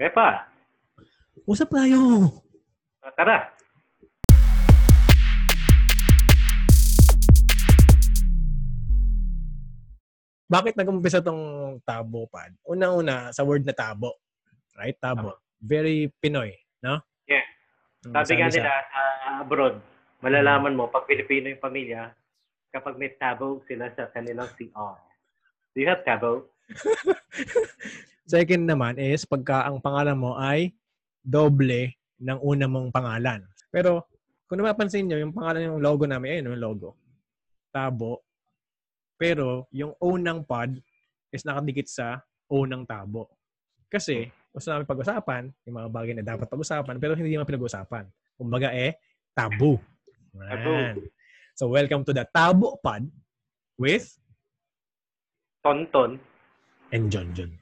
Pepa, Usap tayo. tara. Bakit nag-umpisa tong tabo pad? Unang-una, sa word na tabo. Right? Tabo. Very Pinoy, no? Yeah. Mm, Sabi nga sa- nila sa abroad, malalaman mo pag Pilipino yung pamilya kapag may tabo sila sa kanilang CR. Do you have tabo? Second naman is pagka ang pangalan mo ay doble ng una mong pangalan. Pero kung napapansin nyo, yung pangalan yung logo namin, ayun yung logo. Tabo. Pero yung O ng pod is nakadikit sa O ng tabo. Kasi gusto namin pag-usapan yung mga bagay na dapat pag-usapan pero hindi naman pinag-usapan. Kumbaga eh, tabu. Tabu. So welcome to the Tabo Pod with Tonton. and John.